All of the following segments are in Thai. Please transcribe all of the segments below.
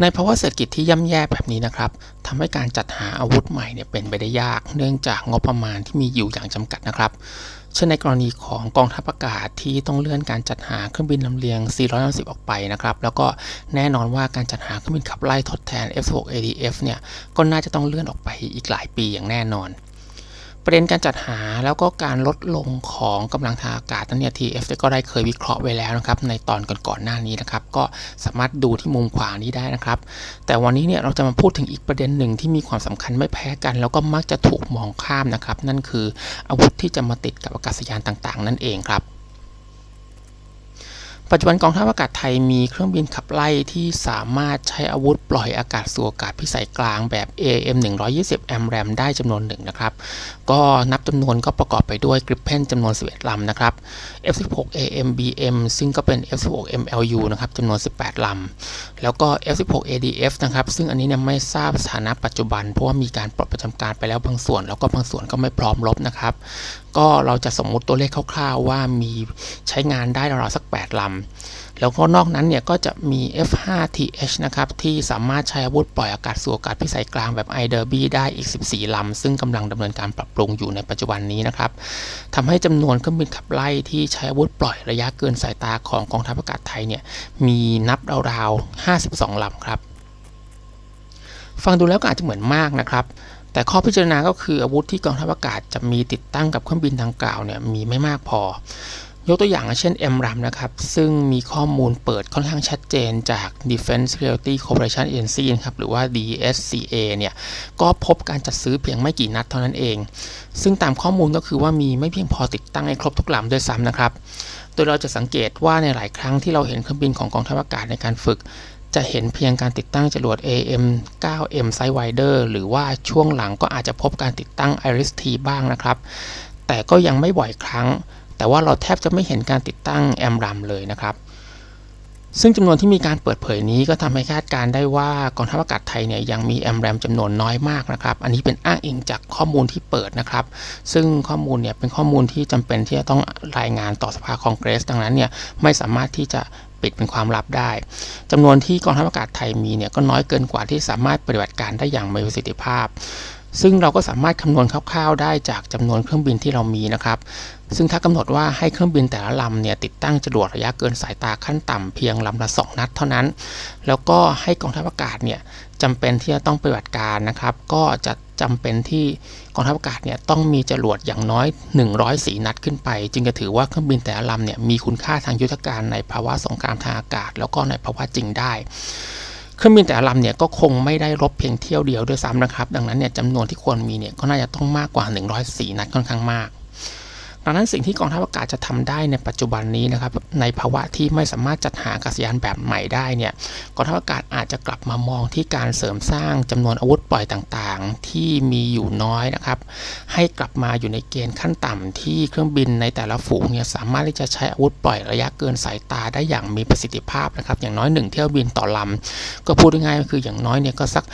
ในภาวะเศรษฐกิจที่ย่ำแย่แบบนี้นะครับทำให้การจัดหาอาวุธใหม่เนี่ยเป็นไปได้ยาก เนื่องจากงบประมาณที่มีอยู่อย่างจำกัดนะครับ เช่นในกรณีของกองทัพอากาศที่ต้องเลื่อนการจัดหาเครื่องบินลำเลียง 430 ออกไปนะครับ แล้วก็แน่นอนว่าการจัดหาเครื่องบินขับไล่ทดแทน F16 ADF เนี่ย ก็น่าจะต้องเลื่อนออกไปอีกหลายปีอย่างแน่นอน ประเด็นการจัดหาแล้วก็การลดลงของกำลังทางอากาศนั้นเนี่ย TF ก็ได้เคยวิเคราะห์ไว้แล้วนะครับในตอนก่อนๆหน้านี้นะครับก็สามารถดูที่มุมขวานี้ได้นะครับ แต่วันนี้เนี่ยเราจะมาพูดถึงอีกประเด็นหนึ่งที่มีความสำคัญไม่แพ้กัน แล้วก็มักจะถูกมองข้ามนะครับ นั่นคืออาวุธที่จะมาติดกับอากาศยานต่างๆ นั่นเองครับ ปัจจุบันกองทัพอากาศไทยมีเครื่องบินขับไล่ที่สามารถใช้อาวุธปล่อยอากาศสู่อากาศพิสัยกลางแบบ AM 120 AMRAAM ได้จำนวนหนึ่งนะครับ ก็นับจำนวนก็ประกอบไปด้วย Gripen จำนวน 11 ลำนะครับ F16 AMBM ซึ่งก็เป็น F16 MLU นะครับจำนวน 18 ลำ แล้วก็ F16 ADF นะครับ ซึ่งอันนี้เนี่ยไม่ทราบสถานะปัจจุบัน เพราะว่ามีการปลดประจำการไปแล้วบางส่วน แล้วก็บางส่วนก็ไม่พร้อมรบนะครับ ก็เราจะสมมุติตัวเลขคร่าวๆว่ามีใช้งานได้ราวๆสัก 8 ลำแล้วก็นอกนั้นเนี่ยก็จะมี F5TH นะครับ ที่สามารถใช้อาวุธปล่อยอากาศสู่อากาศพิสัยกลางแบบ i d e r b y ได้อีก 14 ลำ ซึ่งกำลังดำเนินการปรับปรุงอยู่ในปัจจุบันนี้นะครับทำให้จำนวนเครื่องบินขับไล่ที่ใช้อาวุธปล่อยระยะเกินสายตาของกองทัพอากาศไทยเนี่ยมีนับราวๆ 52 ลำครับ ฟังดูแล้วก็อาจจะเหมือนมากนะครับแต่ข้อพิจารณาก็คืออาวุธที่กองทัพอากาศจะมีติดตั้งกับเครื่องบินดังกล่าวเนี่ยมีไม่มากพอ ยกตัวอย่างเช่น MRAM นะครับ ซึ่งมีข้อมูลเปิดค่อนข้างชัดเจนจาก Defense Security Cooperation Agency นะครับ หรือว่า DSCA เนี่ย ก็พบการจัดซื้อเพียงไม่กี่นัดเท่านั้นเอง ซึ่งตามข้อมูลก็คือว่ามีไม่เพียงพอติดตั้งให้ครบทุกลำด้วยซ้ำนะครับ โดยเราจะสังเกตว่าในหลายครั้งที่เราเห็นเครื่องบินของกองทัพอากาศในการฝึก จะเห็นเพียงการติดตั้งจรวด AM 9M Sidewinder หรือว่าช่วงหลังก็อาจจะพบการติดตั้ง Iris-T บ้างนะครับ แต่ก็ยังไม่บ่อยครั้ง แต่ว่าเราแทบจะไม่เห็นการติดตั้งแอมรัมเลยนะครับ ซึ่งจำนวนที่มีการเปิดเผยนี้ก็ทำให้คาดการได้ว่ากองทัพอากาศไทยเนี่ยยังมีแอมแรมจำนวนน้อยมากนะครับ อันนี้เป็นอ้างอิงจากข้อมูลที่เปิดนะครับ ซึ่งข้อมูลเนี่ยเป็นข้อมูลที่จำเป็นที่จะต้องรายงานต่อสภาคองเกรส ดังนั้นเนี่ยไม่สามารถที่จะปิดเป็นความลับได้จำนวนที่กองทัพอากาศไทยมีเนี่ยก็น้อยเกินกว่าที่สามารถปฏิบัติการได้อย่างมีประสิทธิภาพ ซึ่งเราก็สามารถคำนวณคร่าวๆ ได้จากจำนวนเครื่องบินที่เรามีนะครับ ซึ่งถ้ากำหนดว่าให้เครื่องบินแต่ละลำเนี่ยติดตั้งจรวดระยะเกินสายตาขั้นต่ำเพียงลำละ 2 นัดเท่านั้น แล้วก็ให้กองทัพอากาศเนี่ยจำเป็นที่จะต้องปฏิบัติการนะครับ ก็จะจำเป็นที่กองทัพอากาศเนี่ยต้องมีจรวดอย่างน้อย 104 นัดขึ้นไป จึงจะถือว่าเครื่องบินแต่ละลำเนี่ยมีคุณค่าทางยุทธการในภาวะสงครามทางอากาศ แล้วก็ในภาวะจริงได้ เครื่องบินแต่ละลำเนี่ยก็คงไม่ได้รบเพียงเที่ยวเดียวด้วยซ้ำนะครับ ดังนั้นเนี่ยจำนวนที่ควรมีเนี่ยก็น่าจะต้องมากกว่า 104 นัดค่อนข้างมาก ดังนั้นสิ่งที่กองทัพอากาศจะทำได้ในปัจจุบันนี้นะครับในภาวะที่ไม่สามารถจัดหาอากาศยานแบบใหม่ได้เนี่ยกองทัพอากาศอาจจะกลับมามองที่การเสริมสร้างจำนวนอาวุธปล่อยต่างๆ ที่มีอยู่น้อยนะครับ ให้กลับมาอยู่ในเกณฑ์ขั้นต่ำที่เครื่องบินในแต่ละฝูงเนี่ยสามารถที่จะใช้อาวุธปล่อยระยะเกินสายตาได้อย่างมีประสิทธิภาพนะครับ อย่างน้อย 1 เที่ยวบินต่อลำก็พูดง่ายๆก็คืออย่างน้อยเนี่ยก็สัก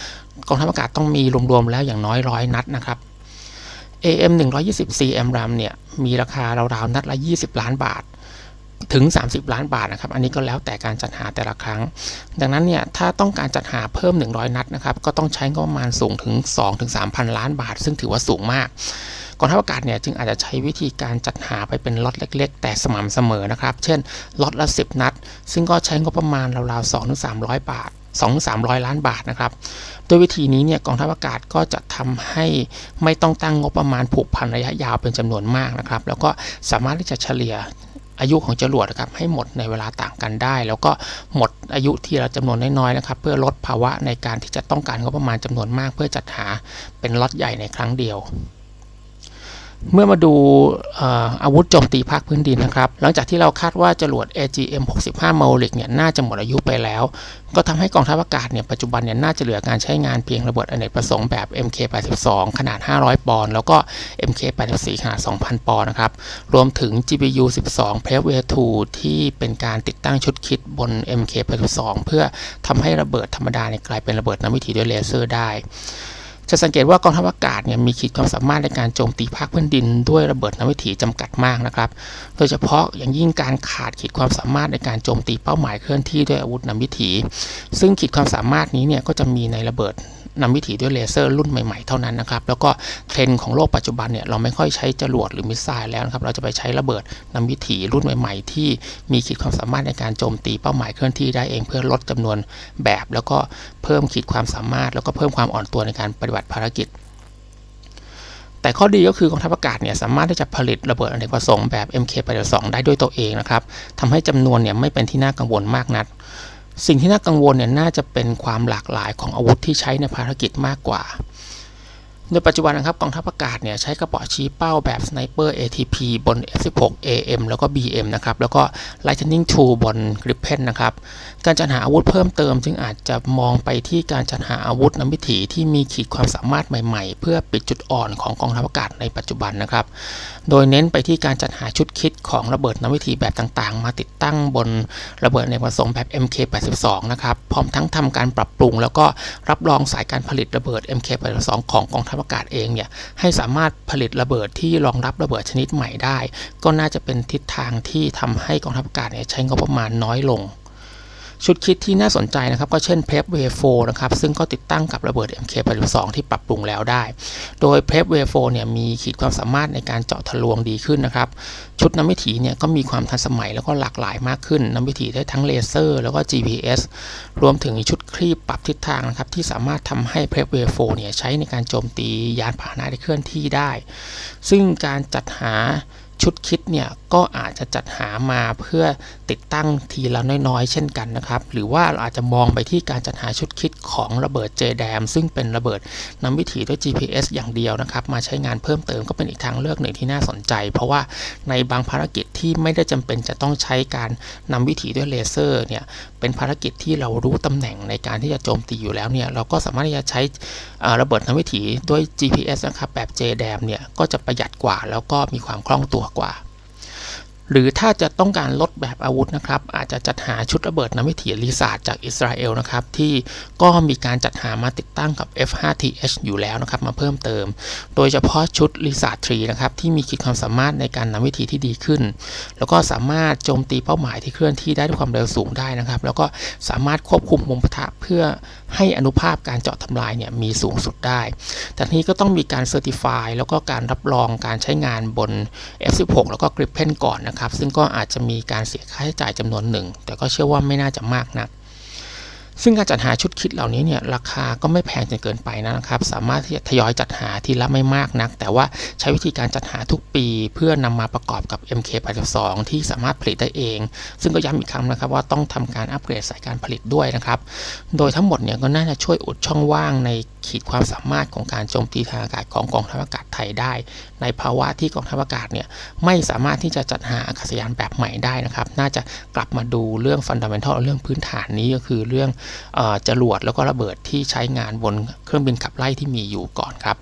กองทัพอากาศต้องมีรวมๆแล้วอย่างน้อยร้อยนัดนะครับ AM 124 m RAM เนี่ยมีราคาราวๆนัดละ 20 ล้านบาทถึง 30 ล้านบาทนะครับ อันนี้ก็แล้วแต่การจัดหาแต่ละครั้ง ดังนั้นเนี่ย ถ้าต้องการจัดหาเพิ่ม 100 นัดนะครับ ก็ต้องใช้งบประมาณสูงถึง 2-3,000 ล้านบาท ซึ่งถือว่าสูงมากกองทัพอากาศเนี่ยจึงอาจจะใช้วิธีการจัดหาไปเป็นล็อตเล็ก ๆ แต่สม่ำเสมอนะครับ เช่นล็อตละ 10 นัด ซึ่งก็ใช้งบประมาณราวๆ2-300 บาท 2-300 ล้านบาทนะครับด้วยวิธีนี้เนี่ยกองทัพอากาศก็จะทำให้ไม่ต้องตั้งงบประมาณผูกพันระยะยาวเป็นจำนวนมากนะครับ แล้วก็สามารถที่จะเฉลี่ยอายุของจรวดนะครับให้หมดในเวลาต่างกันได้ แล้วก็หมดอายุที่เราจำนวนน้อยๆนะครับ เพื่อลดภาวะในการที่จะต้องการงบประมาณจำนวนมาก เพื่อจัดหาเป็นล็อตใหญ่ในครั้งเดียว เมื่อมาดูอาวุธโจมตีภาคพื้นดินนะครับ หลังจากที่เราคาดว่าจรวด AGM 65 m o l i c เนี่ยน่าจะหมดอายุไปแล้ว ก็ทำให้กองทัพอากาศเนี่ยปัจจุบันเนี่ยน่าจะเหลือการใช้งานเพียงระเบิดอเนกประสงค์แบบ MK82 ขนาด 500 ปอนด์แล้วก็ MK84 ขนาด 2,000 ปอนด์นะครับ รวมถึง GBU 12 p r e v a 2ที่เป็นการติดตั้งชุดคิดบน MK82 เพื่อทำให้ระเบิดธรรมดาเนี่ยกลายเป็นระเบิดน้ำวิถีด้วยเลเซอร์ได้ จะสังเกตว่ากองทัพอากาศเนี่ยมีขีดความสามารถในการโจมตีภาคพื้นดิน ด้วยระเบิดนำวิถีจำกัดมากนะครับ โดยเฉพาะอย่างยิ่งการขาดขีดความสามารถในการโจมตีเป้าหมายเคลื่อนที่ด้วยอาวุธนำวิถี ซึ่งขีดความสามารถนี้เนี่ยก็จะมีในระเบิดนำวิถีด้วยเลเซอร์รุ่นใหม่ๆ เท่านั้นนะครับ แล้วก็เทรนด์ของโลกปัจจุบันเนี่ยเราไม่ค่อยใช้จรวดหรือมิสไซล์แล้วนะครับ เราจะไปใช้ระเบิดนำวิถีรุ่นใหม่ ๆ ที่มีขีดความสามารถในการโจมตีเป้าหมายเคลื่อนที่ได้เองเพื่อลดจำนวนแบบ แล้วก็เพิ่มขีดความสามารถ แล้วก็เพิ่มความอ่อนตัวในการปฏิบัติภารกิจ แต่ข้อดีก็คือกองทัพอากาศเนี่ยสามารถที่จะผลิตระเบิดอเนกประสงค์แบบ MK82 ได้ด้วยตัวเองนะครับทำให้จำนวนเนี่ยไม่เป็นที่น่ากังวลมากนัก สิ่งที่น่ากังวลเนี่ยน่าจะเป็นความหลากหลายของอาวุธที่ใช้ในภารกิจมากกว่า ในปัจจุบันนะครับกองทัพอากาศเนี่ยใช้กระเปาะชี้เป้าแบบ Sniper ATP บน F16 AM แล้วก็ BM นะครับแล้วก็ Lightning II บน Gripen นะครับการจัดหาอาวุธเพิ่มเติม จึงอาจจะมองไปที่การจัดหาอาวุธนำวิถีที่มีขีดความสามารถใหม่ๆ เพื่อปิดจุดอ่อนของกองทัพอากาศในปัจจุบันนะครับโดยเน้นไปที่การจัดหาชุดคิดของระเบิดน้ำวิถีแบบต่างๆ มาติดตั้งบนระเบิดในประสงค์แบบ MK82 นะครับพร้อมทั้งทำการปรับปรุง แล้วก็รับรองสายการผลิตระเบิด MK82 ของกองทัพอากาศเองเนี่ยให้สามารถผลิตระเบิดที่รองรับระเบิดชนิดใหม่ได้ ก็น่าจะเป็นทิศทางที่ทำให้กองทัพอากาศเนี่ยใช้งบประมาณน้อยลง ชุดคิดที่น่าสนใจนะครับก็เช่น Prep Way 4นะครับซึ่งก็ติดตั้งกับระเบิด MK82 ที่ปรับปรุงแล้วได้ โดย Prep Way 4เนี่ยมีขีดความสามารถในการเจาะทะลวงดีขึ้นนะครับชุดน้ำวิถีเนี่ยก็มีความทันสมัยแล้วก็หลากหลายมากขึ้นน้ำวิถีได้ทั้งเลเซอร์แล้วก็ GPS รวมถึงชุดคลีปปรับทิศทางนะครับที่สามารถทำให้ Prep Way 4เนี่ยใช้ในการโจมตียานพาหนะที่เคลื่อนที่ได้ ซึ่งการจัดหา ชุดคิดเนี่ยก็อาจจะจัดหามาเพื่อติดตั้งทีละน้อยๆ เช่นกันนะครับ หรือว่าเราอาจจะมองไปที่การจัดหาชุด คิดของระเบิด JDAM ซึ่งเป็นระเบิดนำวิถีด้วย GPS อย่างเดียวนะครับ มาใช้งานเพิ่มเติมก็เป็นอีกทางเลือกหนึ่งที่น่าสนใจ เพราะว่าในบางภารกิจที่ไม่ได้จำเป็นจะต้องใช้การนำวิถีด้วยเลเซอร์เนี่ยเป็นภารกิจที่เรารู้ตำแหน่งในการที่จะโจมตีอยู่แล้วเนี่ยเราก็สามารถที่จะใช้ระเบิดนำวิถีด้วย GPS นะครับแบบ JDAM เนี่ยก็จะประหยัดกว่า แล้วก็มีความคล่องตัวกว่า หรือถ้าจะต้องการลดแบบอาวุธนะครับ อาจจะจัดหาชุดระเบิดนำวิถีรีซาร์จากอิสราเอลนะครับ ที่ก็มีการจัดหามาติดตั้งกับ F5TH อยู่แล้วนะครับ มาเพิ่มเติม โดยเฉพาะชุด Lizard 3นะครับ ที่มีขีดความสามารถในการนำวิถีที่ดีขึ้น แล้วก็สามารถโจมตีเป้าหมายที่เคลื่อนที่ได้ด้วยความเร็วสูงได้นะครับ แล้วก็สามารถควบคุมมุมปะทะเพื่อให้อานุภาพการเจาะทำลายเนี่ยมีสูงสุดได้ แต่นี้ก็ต้องมีการ certify แล้วก็การรับรองการใช้งานบน F16 แล้วก็ Gripen ก่อนนะครับครับ ซึ่งก็อาจจะมีการเสียค่าใช้จ่ายจำนวนหนึ่ง แต่ก็เชื่อว่าไม่น่าจะมากนัก ซึ่งการจัดหาชุดคิดเหล่านี้เนี่ยราคาก็ไม่แพงจนเกินไปนะครับ สามารถที่จะทยอยจัดหาทีละไม่มากนัก แต่ว่าใช้วิธีการจัดหาทุกปี เพื่อนำมาประกอบกับ MK82 ที่สามารถผลิตได้เอง ซึ่งก็ย้ำอีกครั้งนะครับว่าต้องทำการอัปเกรดสายการผลิตด้วยนะครับ โดยทั้งหมดเนี่ยก็น่าจะช่วยอุดช่องว่างในขีดความสามารถของการโจมตีทางอากาศของกองทัพอากาศไทยได้ ในภาวะที่กองทัพอากาศเนี่ยไม่สามารถที่จะจัดหาอากาศยานแบบใหม่ได้นะครับ น่าจะกลับมาดูเรื่องฟันดัมเบลทัลเรื่องพื้นฐานนี้ก็คือเรื่องจรวดแล้วก็ระเบิดที่ใช้งานบนเครื่องบินขับไล่ที่มีอยู่ก่อนครับ